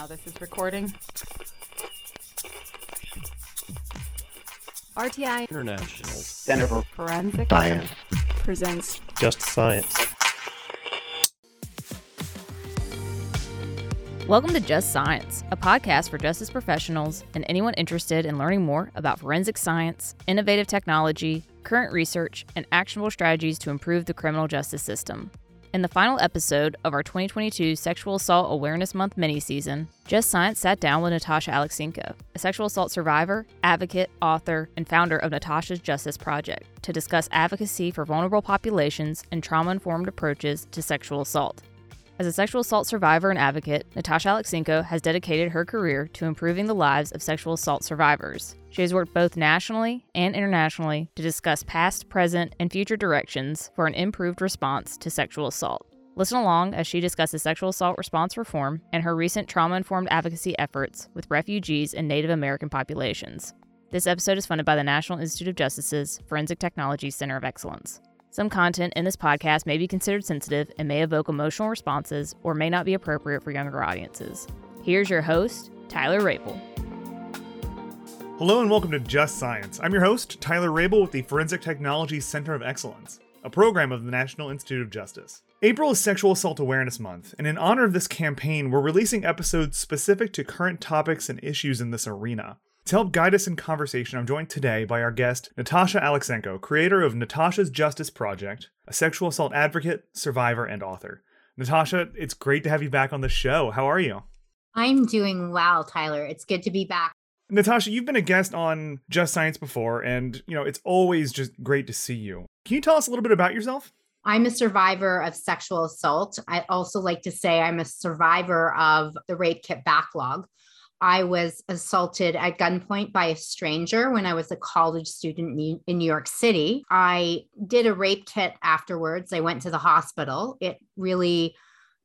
now this is recording. RTI International Center for Forensic Science. presents Just Science. Welcome to Just Science, a podcast for justice professionals and anyone interested in learning more about forensic science, innovative technology, current research, and actionable strategies to improve the criminal justice system. In the final episode of our 2022 Sexual Assault Awareness Month mini-season, Just Science sat down with Natasha Alexenko, a sexual assault survivor, advocate, author, and founder of Natasha's Justice Project, to discuss advocacy for vulnerable populations and trauma-informed approaches to sexual assault. As a sexual assault survivor and advocate, Natasha Alexenko has dedicated her career to improving the lives of sexual assault survivors. She has worked both nationally and internationally to discuss past, present, and future directions for an improved response to sexual assault. Listen along as she discusses sexual assault response reform and her recent trauma informed advocacy efforts with refugees and Native American populations. This episode is funded by the National Institute of Justice's Forensic Technology Center of Excellence. Some content in this podcast may be considered sensitive and may evoke emotional responses or may not be appropriate for younger audiences. Here's your host, Tyler Rabel. Hello and welcome to Just Science. I'm your host, Tyler Rabel with the Forensic Technology Center of Excellence, a program of the National Institute of Justice. April is Sexual Assault Awareness Month, and in honor of this campaign, we're releasing episodes specific to current topics and issues in this arena. To help guide us in conversation, I'm joined today by our guest, Natasha Alexenko, creator of Natasha's Justice Project, a sexual assault advocate, survivor, and author. Natasha, it's great to have you back on the show. How are you? I'm doing well, Tyler. It's good to be back. Natasha, you've been a guest on Just Science before, and you know it's always just great to see you. Can you tell us a little bit about yourself? I'm a survivor of sexual assault. I also like to say I'm a survivor of the rape kit backlog. I was assaulted at gunpoint by a stranger when I was a college student in New York City. I did a rape kit afterwards. I went to the hospital. It really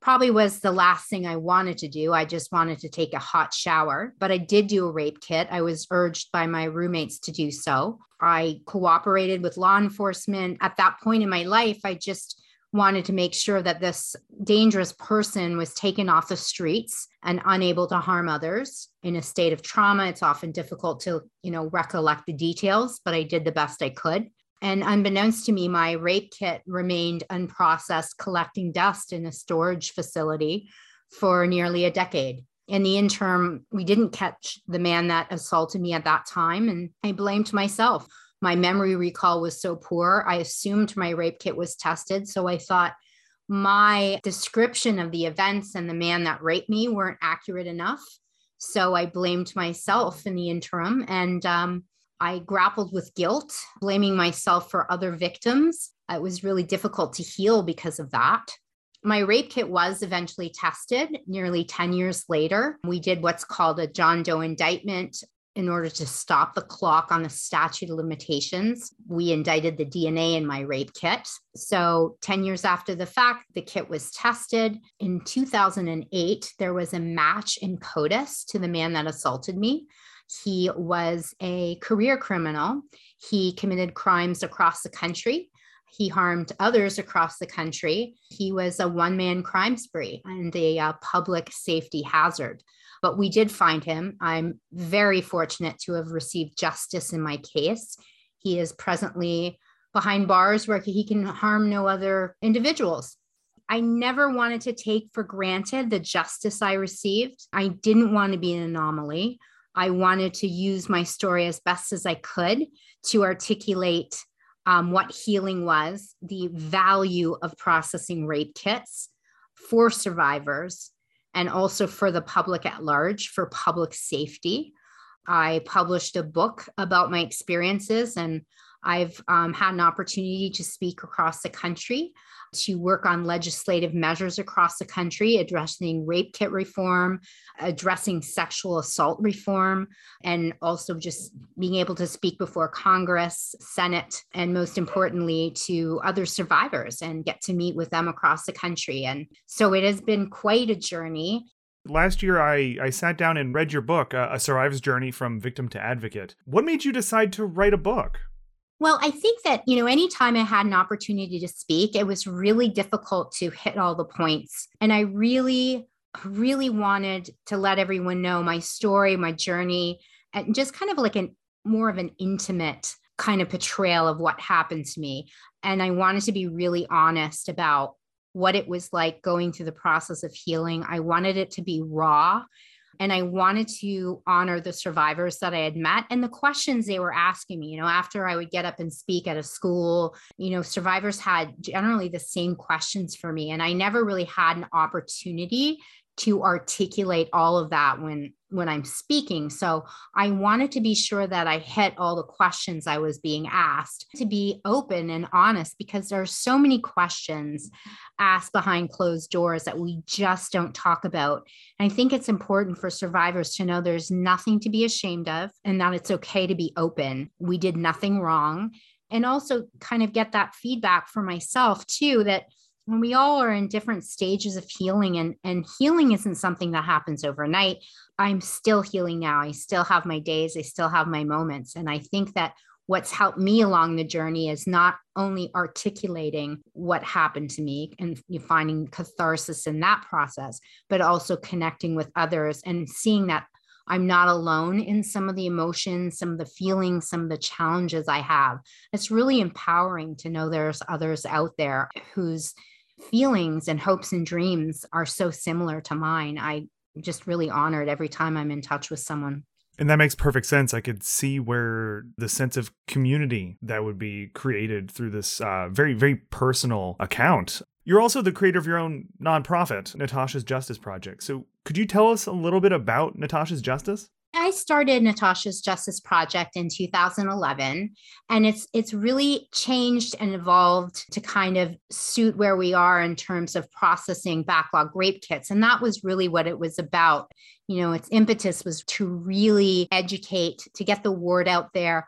probably was the last thing I wanted to do. I just wanted to take a hot shower, but I did do a rape kit. I was urged by my roommates to do so. I cooperated with law enforcement. At that point in my life, I just wanted to make sure that this dangerous person was taken off the streets and unable to harm others in a state of trauma. It's often difficult to you know recollect the details but i did the best i could. And unbeknownst to me my rape kit remained unprocessed collecting dust in a storage facility for nearly a decade. In the interim we didn't catch the man that assaulted me at that time and i blamed myself my memory recall was so poor. I assumed my rape kit was tested. So I thought my description of the events and the man that raped me weren't accurate enough. So I blamed myself in the interim and um, I grappled with guilt, blaming myself for other victims. It was really difficult to heal because of that. My rape kit was eventually tested nearly 10 years later. We did what's called a John Doe indictment in order to stop the clock on the statute of limitations, we indicted the DNA in my rape kit. So, 10 years after the fact, the kit was tested. In 2008, there was a match in CODIS to the man that assaulted me. He was a career criminal. He committed crimes across the country. He harmed others across the country. He was a one man crime spree and a uh, public safety hazard but we did find him. I'm very fortunate to have received justice in my case. He is presently behind bars where he can harm no other individuals. I never wanted to take for granted the justice I received. I didn't want to be an anomaly. I wanted to use my story as best as I could to articulate um, what healing was, the value of processing rape kits for survivors, and also for the public at large for public safety. I published a book about my experiences, and I've um, had an opportunity to speak across the country to work on legislative measures across the country addressing rape kit reform, addressing sexual assault reform, and also just being able to speak before Congress, Senate, and most importantly to other survivors and get to meet with them across the country. And so it has been quite a journey. Last year, I, I sat down and read your book, A Survivor's Journey from Victim to Advocate. What made you decide to write a book? Well, I think that, you know, anytime I had an opportunity to speak, it was really difficult to hit all the points. And I really really wanted to let everyone know my story, my journey, and just kind of like an more of an intimate kind of portrayal of what happened to me. And I wanted to be really honest about what it was like going through the process of healing. I wanted it to be raw and I wanted to honor the survivors that I had met and the questions they were asking me. You know, after I would get up and speak at a school, you know, survivors had generally the same questions for me. And I never really had an opportunity to articulate all of that when when I'm speaking. So I wanted to be sure that I hit all the questions I was being asked to be open and honest because there are so many questions asked behind closed doors that we just don't talk about. And I think it's important for survivors to know there's nothing to be ashamed of and that it's okay to be open. We did nothing wrong. And also kind of get that feedback for myself too that when we all are in different stages of healing and and healing isn't something that happens overnight. I'm still healing now. I still have my days. I still have my moments. And i think that what's helped me along the journey is not only articulating what happened to me and finding catharsis in that process but also connecting with others and seeing that I'm not alone in some of the emotions, some of the feelings, some of the challenges I have. It's really empowering to know there's others out there whose feelings and hopes and dreams are so similar to mine. I just really honored every time I'm in touch with someone. And that makes perfect sense. I could see where the sense of community that would be created through this uh, very, very personal account. You're also the creator of your own nonprofit, Natasha's Justice Project. So, could you tell us a little bit about Natasha's Justice? I started Natasha's Justice Project in 2011 and it's it's really changed and evolved to kind of suit where we are in terms of processing backlog rape kits and that was really what it was about. You know, its impetus was to really educate, to get the word out there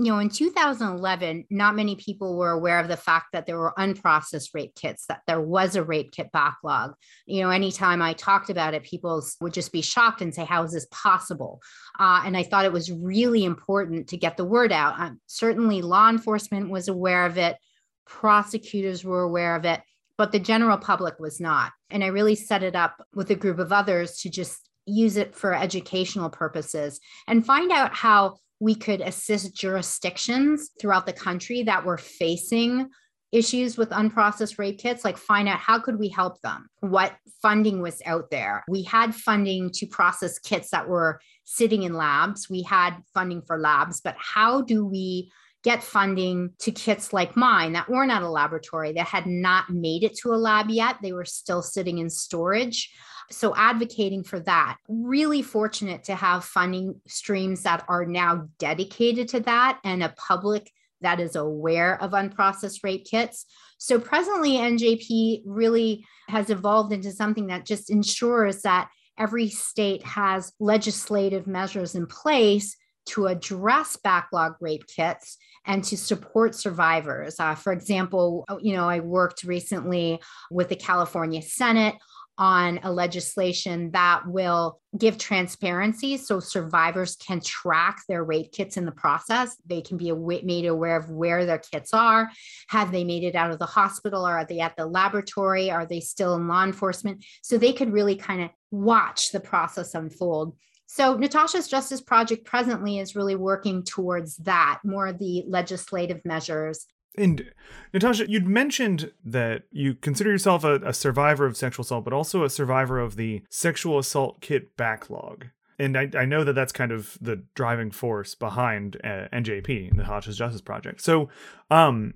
you know, in 2011, not many people were aware of the fact that there were unprocessed rape kits, that there was a rape kit backlog. You know, anytime I talked about it, people would just be shocked and say, How is this possible? Uh, and I thought it was really important to get the word out. Um, certainly, law enforcement was aware of it, prosecutors were aware of it, but the general public was not. And I really set it up with a group of others to just use it for educational purposes and find out how we could assist jurisdictions throughout the country that were facing issues with unprocessed rape kits like find out how could we help them? What funding was out there? We had funding to process kits that were sitting in labs. We had funding for labs but how do we get funding to kits like mine that weren't at a laboratory that had not made it to a lab yet. They were still sitting in storage. So advocating for that. Really fortunate to have funding streams that are now dedicated to that and a public that is aware of unprocessed rape kits. So presently njp really has evolved into something that just ensures that every state has legislative measures in place to address backlog rape kits and to support survivors. Uh, for example, you know, I worked recently with the California Senate on a legislation that will give transparency so survivors can track their rape kits in the process. They can be made aware of where their kits are. Have they made it out of the hospital? Or are they at the laboratory? Are they still in law enforcement? So they could really kind of watch the process unfold. So, Natasha's Justice Project presently is really working towards that, more of the legislative measures and Natasha, you'd mentioned that you consider yourself a, a, survivor of sexual assault, but also a survivor of the sexual assault kit backlog. And I, I know that that's kind of the driving force behind uh, NJP, Natasha's Justice Project. So, um,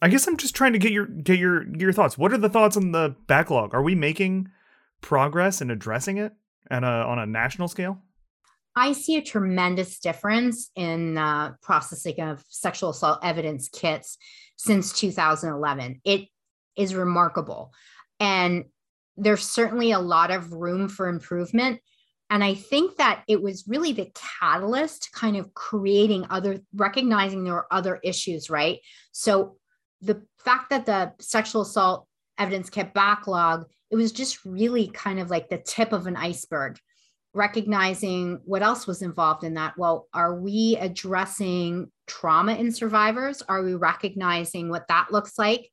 I guess I'm just trying to get your get your your thoughts. What are the thoughts on the backlog? Are we making progress in addressing it at a, on a national scale? I see a tremendous difference in uh, processing of sexual assault evidence kits since 2011. It is remarkable. And there's certainly a lot of room for improvement. And I think that it was really the catalyst kind of creating other, recognizing there were other issues, right? So the fact that the sexual assault evidence kit backlog, it was just really kind of like the tip of an iceberg recognizing what else was involved in that. Well, are we addressing trauma in survivors? Are we recognizing what that looks like?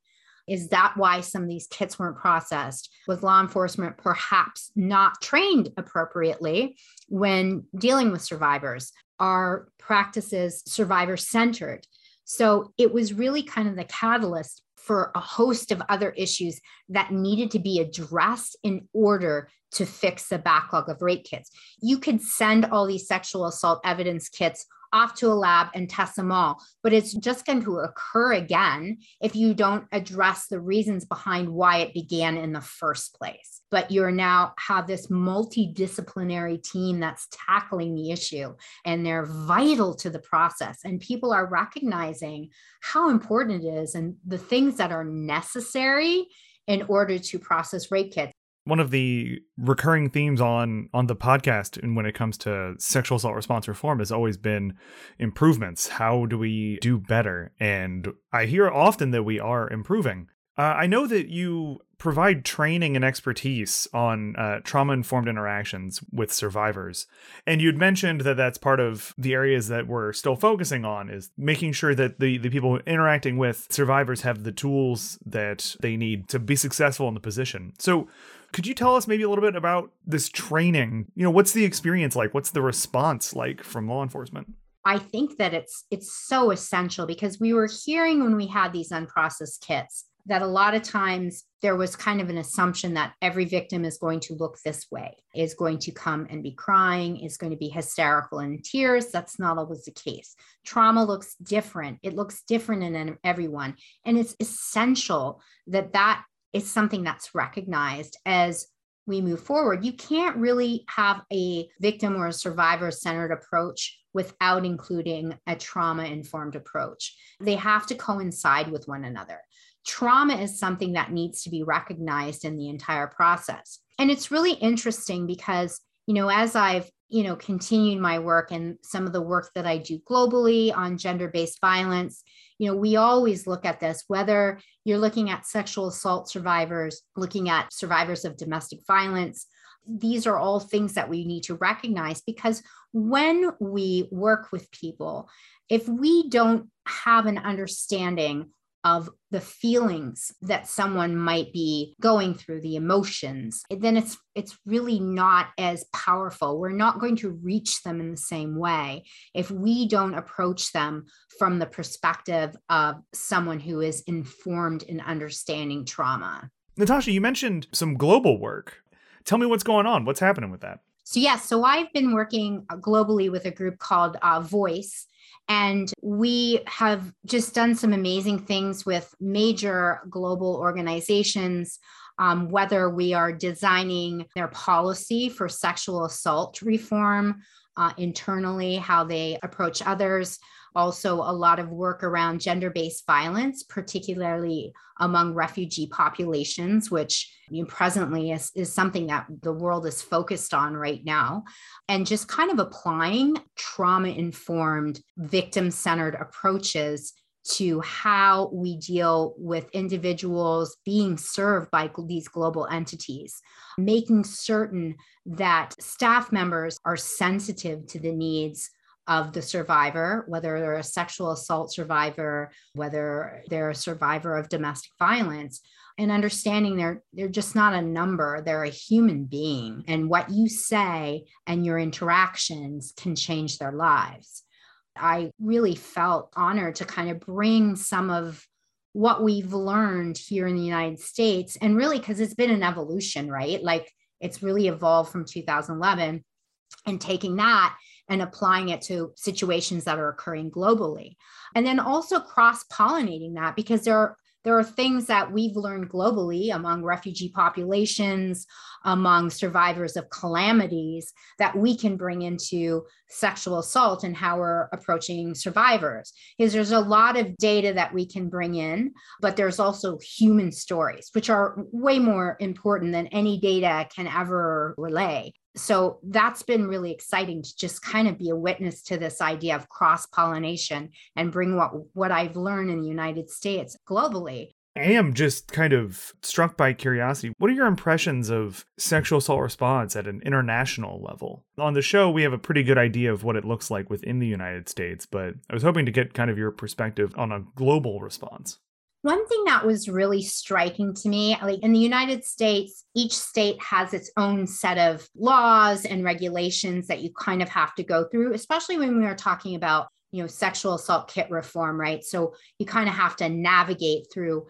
Is that why some of these kits weren't processed? Was law enforcement perhaps not trained appropriately when dealing with survivors? Are practices survivor centered? So it was really kind of the catalyst for a host of other issues that needed to be addressed in order to fix the backlog of rape kits. You could send all these sexual assault evidence kits off to a lab and test them all. But it's just going to occur again if you don't address the reasons behind why it began in the first place. But you're now have this multidisciplinary team that's tackling the issue and they're vital to the process. And people are recognizing how important it is and the things that are necessary in order to process rape kits one of the recurring themes on on the podcast and when it comes to sexual assault response reform has always been improvements. How do we do better? And i hear often that we are improving. Uh, i know that you provide training and expertise on uh, trauma informed interactions with survivors and you'd mentioned that that's part of the areas that we're still focusing on is making sure that the, the people interacting with survivors have the tools that they need to be successful in the position. So could you tell us maybe a little bit about this training? You know, what's the experience like? What's the response like from law enforcement? I think that it's it's so essential because we were hearing when we had these unprocessed kits that a lot of times there was kind of an assumption that every victim is going to look this way, is going to come and be crying, is going to be hysterical and in tears. That's not always the case. Trauma looks different. It looks different in everyone. And it's essential that that is something that's recognized as we move forward. You can't really have a victim or a survivor centered approach without including a trauma informed approach. They have to coincide with one another. Trauma is something that needs to be recognized in the entire process. And it's really interesting because, you know, as I've you know continued my work and some of the work that i do globally on gender based violence you know we always look at this whether you're looking at sexual assault survivors looking at survivors of domestic violence these are all things that we need to recognize because when we work with people if we don't have an understanding of the feelings that someone might be going through the emotions then it's it's really not as powerful. We're not going to reach them in the same way if we don't approach them from the perspective of someone who is informed in understanding trauma. Natasha you mentioned some global work. Tell me what's going on. What's happening with that? So yes so i've been working globally with a group called uh, voice and we have just done some amazing things with major global organizations. Um, whether we are designing their policy for sexual assault reform uh, internally, how they approach others, also a lot of work around gender based violence, particularly among refugee populations, which presently is, is something that the world is focused on right now. And just kind of applying trauma informed, victim centered approaches to how we deal with individuals being served by these global entities, making certain that staff members are sensitive to the needs of the survivor, whether they're a sexual assault survivor, whether they're a survivor of domestic violence, and understanding they're they're just not a number they're a human being and what you say and your interactions can change their lives. I really felt honored to kind of bring some of what we've learned here in the united states and really because it's been an evolution right? Like it's really evolved from 2011 and taking that and applying it to situations that are occurring globally. And then also cross pollinating that because there are there are things that we've learned globally among refugee populations, among survivors of calamities that we can bring into sexual assault and how we're approaching survivors. Because there's a lot of data that we can bring in, but there's also human stories, which are way more important than any data can ever relay so that's been really exciting to just kind of be a witness to this idea of cross pollination and bring what what I've learned in the United States globally. I am just kind of struck by curiosity. What are your impressions of sexual assault response at an international level? On the show, we have a pretty good idea of what it looks like within the United States, but I was hoping to get kind of your perspective on a global response. One thing that was really striking to me, like in the United States, each state has its own set of laws and regulations that you kind of have to go through, especially when we are talking about, you know, sexual assault kit reform, right? So you kind of have to navigate through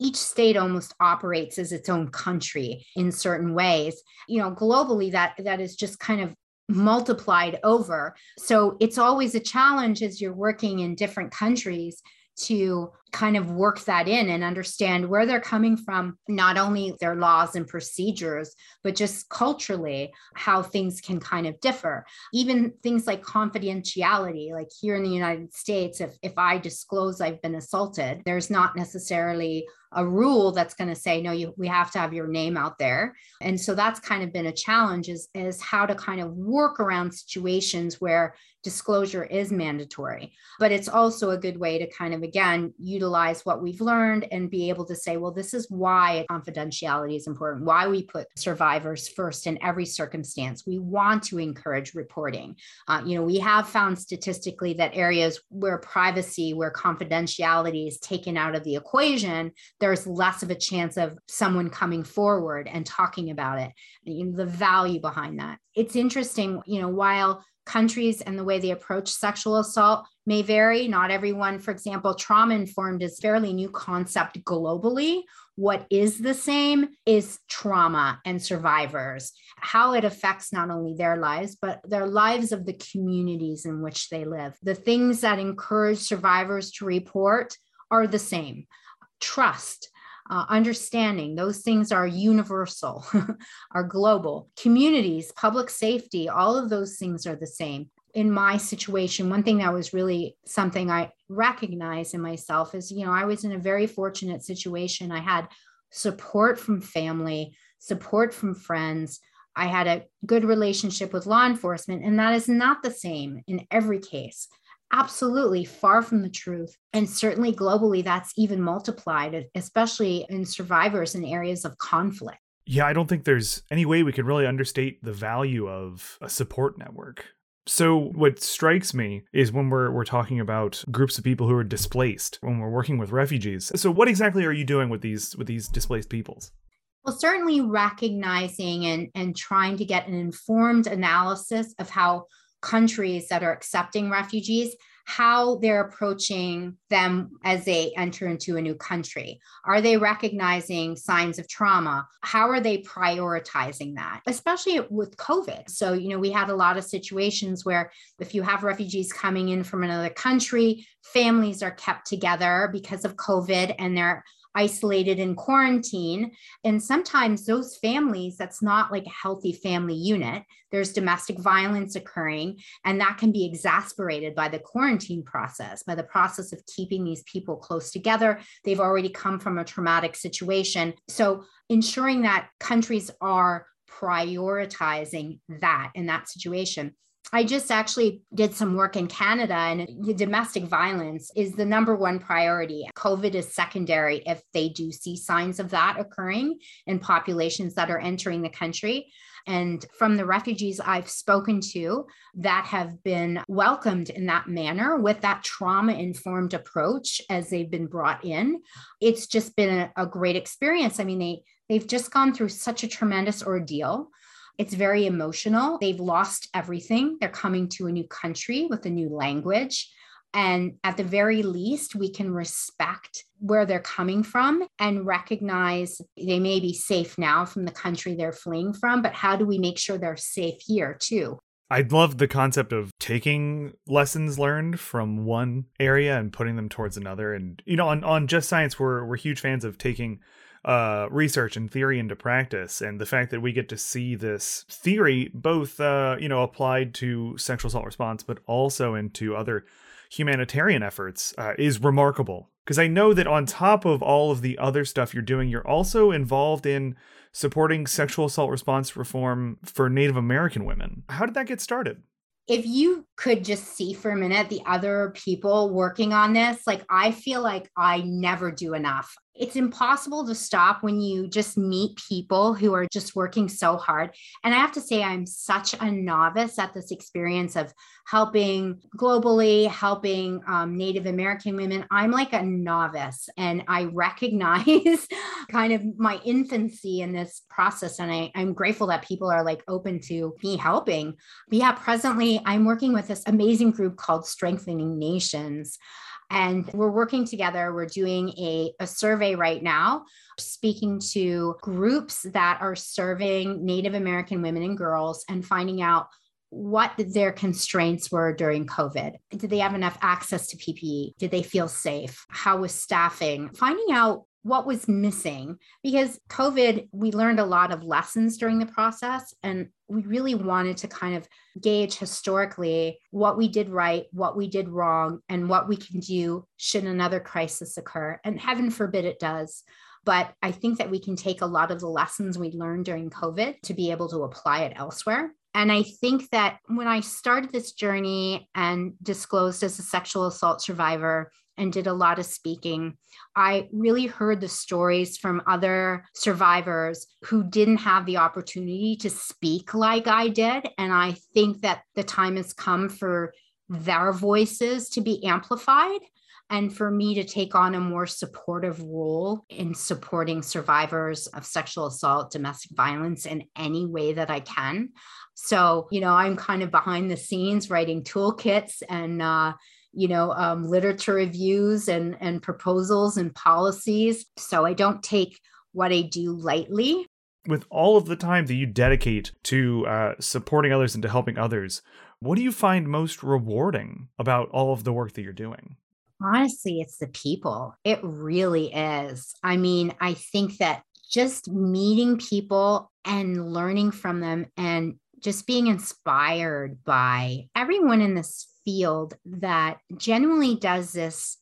each state almost operates as its own country in certain ways you know globally that that is just kind of multiplied over so it's always a challenge as you're working in different countries to kind of work that in and understand where they're coming from, not only their laws and procedures, but just culturally, how things can kind of differ. Even things like confidentiality, like here in the United States, if, if I disclose I've been assaulted, there's not necessarily a rule that's going to say no you we have to have your name out there and so that's kind of been a challenge is is how to kind of work around situations where disclosure is mandatory but it's also a good way to kind of again utilize what we've learned and be able to say well this is why confidentiality is important why we put survivors first in every circumstance. We want to encourage reporting. Uh, you know we have found statistically that areas where privacy where confidentiality is taken out of the equation there's less of a chance of someone coming forward and talking about it. You know, the value behind that. It's interesting you know while countries and the way they approach sexual assault may vary. Not everyone for example trauma informed is fairly new concept globally. What is the same is trauma and survivors how it affects not only their lives but their lives of the communities in which they live. The things that encourage survivors to report are the same. Trust, uh, understanding, those things are universal, are global. Communities, public safety, all of those things are the same. In my situation, one thing that was really something I recognize in myself is, you know, I was in a very fortunate situation. I had support from family, support from friends. I had a good relationship with law enforcement, and that is not the same in every case absolutely far from the truth. And certainly globally, that's even multiplied, especially in survivors in areas of conflict. Yeah, I don't think there's any way we can really understate the value of a support network. So what strikes me is when we're we're talking about groups of people who are displaced, when we're working with refugees. So what exactly are you doing with these with these displaced peoples? Well, certainly recognizing and, and trying to get an informed analysis of how countries that are accepting refugees how they're approaching them as they enter into a new country. Are they recognizing signs of trauma? How are they prioritizing that, especially with COVID? So, you know, we had a lot of situations where if you have refugees coming in from another country, families are kept together because of COVID and they're isolated in quarantine. And sometimes those families, that's not like a healthy family unit. There's domestic violence occurring, and that can be exasperated by the quarantine process, by the process of keeping these people close together. They've already come from a traumatic situation. So, ensuring that countries are prioritizing that in that situation. I just actually did some work in Canada, and domestic violence is the number one priority. COVID is secondary if they do see signs of that occurring in populations that are entering the country. And from the refugees I've spoken to that have been welcomed in that manner with that trauma informed approach as they've been brought in, it's just been a, a great experience. I mean, they, they've just gone through such a tremendous ordeal. It's very emotional. They've lost everything. They're coming to a new country with a new language. And at the very least, we can respect where they're coming from and recognize they may be safe now from the country they're fleeing from, but how do we make sure they're safe here too? I love the concept of taking lessons learned from one area and putting them towards another. And you know, on, on Just Science, we're we're huge fans of taking uh, research and theory into practice, and the fact that we get to see this theory both, uh, you know, applied to sexual assault response, but also into other humanitarian efforts uh, is remarkable. Because I know that on top of all of the other stuff you're doing, you're also involved in supporting sexual assault response reform for Native American women. How did that get started? if you could just see for a minute the other people working on this, like I feel like I never do enough. It's impossible to stop when you just meet people who are just working so hard. And I have to say, I'm such a novice at this experience of helping globally, helping um, Native American women. I'm like a novice and I recognize kind of my infancy in this process. And I, I'm grateful that people are like open to me helping. But yeah, presently I'm working with this amazing group called Strengthening Nations. And we're working together. We're doing a, a survey right now, speaking to groups that are serving Native American women and girls and finding out what their constraints were during COVID. Did they have enough access to PPE? Did they feel safe? How was staffing? Finding out what was missing because COVID, we learned a lot of lessons during the process. And we really wanted to kind of gauge historically what we did right, what we did wrong, and what we can do should another crisis occur. And heaven forbid it does. But I think that we can take a lot of the lessons we learned during COVID to be able to apply it elsewhere. And I think that when I started this journey and disclosed as a sexual assault survivor, and did a lot of speaking. I really heard the stories from other survivors who didn't have the opportunity to speak like I did. And I think that the time has come for their voices to be amplified and for me to take on a more supportive role in supporting survivors of sexual assault, domestic violence in any way that I can. So, you know, I'm kind of behind the scenes writing toolkits and, uh, you know um, literature reviews and and proposals and policies. So i don't take what i do lightly. With all of the time that you dedicate to uh, supporting others and to helping others what do you find most rewarding about all of the work that you're doing? Honestly it's the people. It really is. I mean i think that just meeting people and learning from them and just being inspired by everyone in this field that genuinely does this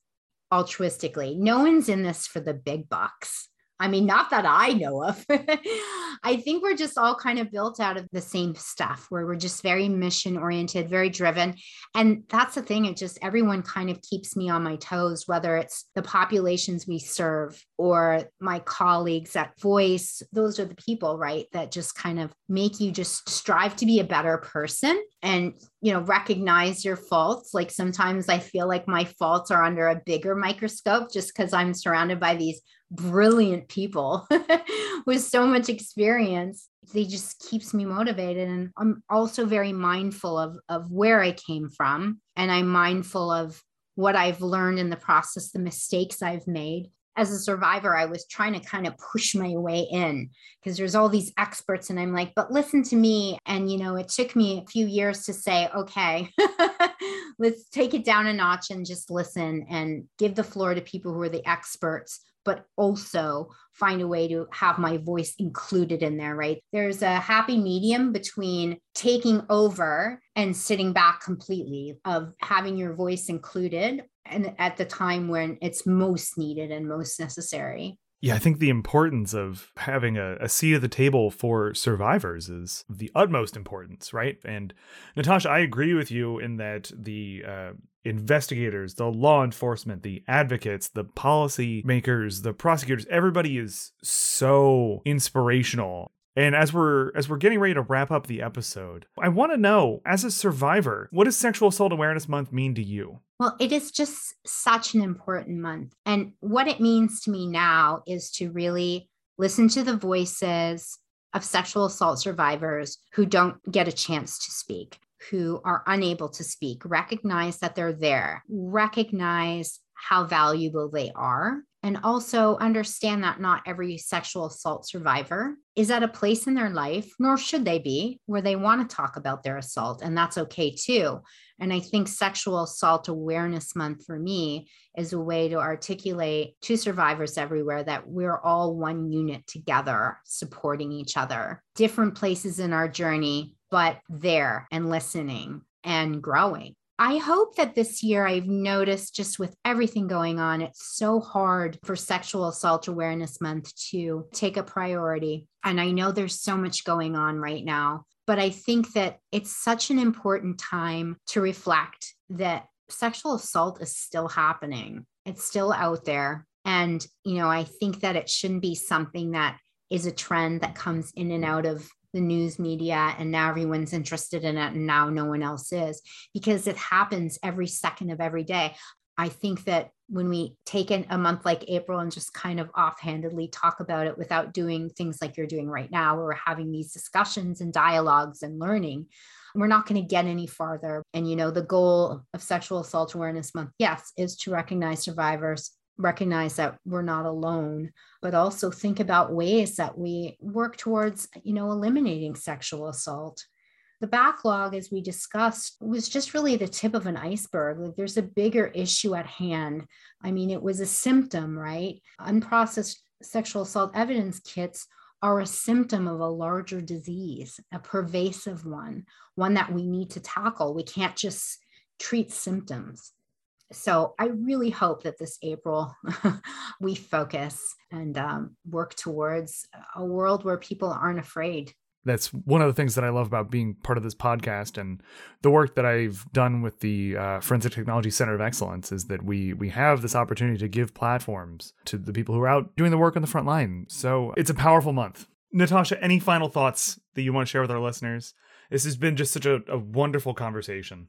altruistically. No one's in this for the big bucks. I mean, not that I know of. I think we're just all kind of built out of the same stuff where we're just very mission oriented, very driven. And that's the thing. It just, everyone kind of keeps me on my toes, whether it's the populations we serve or my colleagues at Voice. Those are the people, right, that just kind of make you just strive to be a better person and you know recognize your faults like sometimes i feel like my faults are under a bigger microscope just because i'm surrounded by these brilliant people with so much experience they just keeps me motivated and i'm also very mindful of of where i came from and i'm mindful of what i've learned in the process the mistakes i've made. As a survivor i was trying to kind of push my way in because there's all these experts and i'm like but listen to me and you know it took me a few years to say okay let's take it down a notch and just listen and give the floor to people who are the experts but also find a way to have my voice included in there, right? There's a happy medium between taking over and sitting back completely, of having your voice included and at the time when it's most needed and most necessary. Yeah, I think the importance of having a, a, seat at the table for survivors is the utmost importance, right? And Natasha, I agree with you in that the uh, investigators, the law enforcement, the advocates, the policy makers, the prosecutors, everybody is so inspirational. And as we're as we're getting ready to wrap up the episode, I want to know as a survivor, what does Sexual Assault Awareness Month mean to you? Well, it is just such an important month. And what it means to me now is to really listen to the voices of sexual assault survivors who don't get a chance to speak who are unable to speak, recognize that they're there, recognize how valuable they are, and also understand that not every sexual assault survivor is at a place in their life, nor should they be, where they want to talk about their assault. And that's okay too. And I think Sexual Assault Awareness Month for me is a way to articulate to survivors everywhere that we're all one unit together, supporting each other, different places in our journey, but there and listening and growing. I hope that this year I've noticed just with everything going on, it's so hard for Sexual Assault Awareness Month to take a priority. And I know there's so much going on right now, but I think that it's such an important time to reflect that sexual assault is still happening. It's still out there. And, you know, I think that it shouldn't be something that is a trend that comes in and out of the news media and now everyone's interested in it and now no one else is because it happens every second of every day. I think that when we take in a month like April and just kind of offhandedly talk about it without doing things like you're doing right now, where we're having these discussions and dialogues and learning, we're not going to get any farther. And, you know, the goal of Sexual Assault Awareness Month, yes, is to recognize survivors, recognize that we're not alone, but also think about ways that we work towards, you know, eliminating sexual assault. The backlog, as we discussed, was just really the tip of an iceberg. Like there's a bigger issue at hand. I mean, it was a symptom, right? Unprocessed sexual assault evidence kits are a symptom of a larger disease, a pervasive one, one that we need to tackle. We can't just treat symptoms. So I really hope that this April we focus and um, work towards a world where people aren't afraid that's one of the things that I love about being part of this podcast and the work that I've done with the uh, Forensic Technology Center of Excellence is that we we have this opportunity to give platforms to the people who are out doing the work on the front line. So it's a powerful month. Natasha, any final thoughts that you want to share with our listeners? This has been just such a, a wonderful conversation.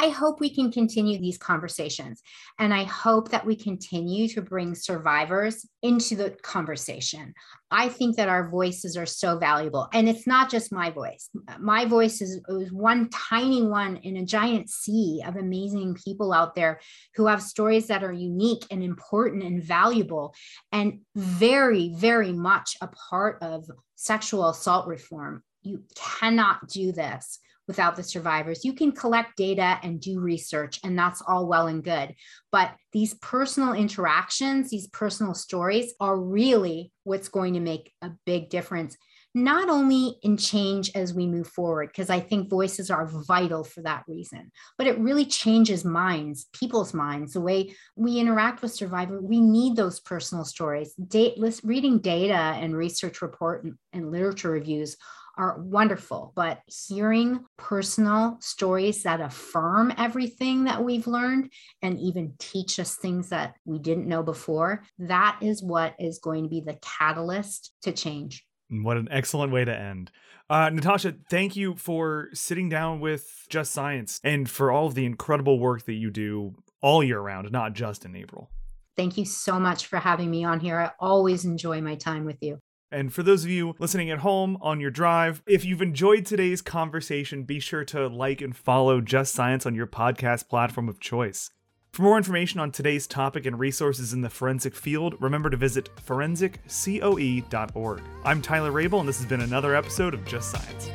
I hope we can continue these conversations. And I hope that we continue to bring survivors into the conversation. I think that our voices are so valuable. And it's not just my voice. My voice is, is one tiny one in a giant sea of amazing people out there who have stories that are unique and important and valuable and very, very much a part of sexual assault reform. You cannot do this without the survivors. You can collect data and do research, and that's all well and good. But these personal interactions, these personal stories are really what's going to make a big difference, not only in change as we move forward, because I think voices are vital for that reason, but it really changes minds, people's minds, the way we interact with survivors. We need those personal stories. Date, reading data and research report and, and literature reviews are wonderful, but hearing personal stories that affirm everything that we've learned and even teach us things that we didn't know before, that is what is going to be the catalyst to change. What an excellent way to end. Uh, Natasha, thank you for sitting down with Just Science and for all of the incredible work that you do all year round, not just in April. Thank you so much for having me on here. I always enjoy my time with you. And for those of you listening at home on your drive, if you've enjoyed today's conversation, be sure to like and follow Just Science on your podcast platform of choice. For more information on today's topic and resources in the forensic field, remember to visit forensiccoe.org. I'm Tyler Rabel, and this has been another episode of Just Science.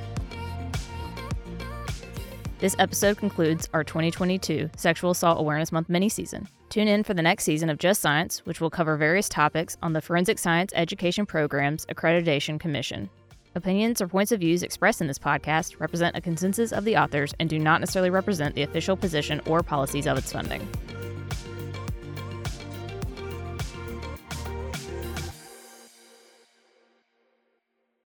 This episode concludes our 2022 Sexual Assault Awareness Month mini season. Tune in for the next season of Just Science, which will cover various topics on the Forensic Science Education Program's Accreditation Commission. Opinions or points of views expressed in this podcast represent a consensus of the authors and do not necessarily represent the official position or policies of its funding.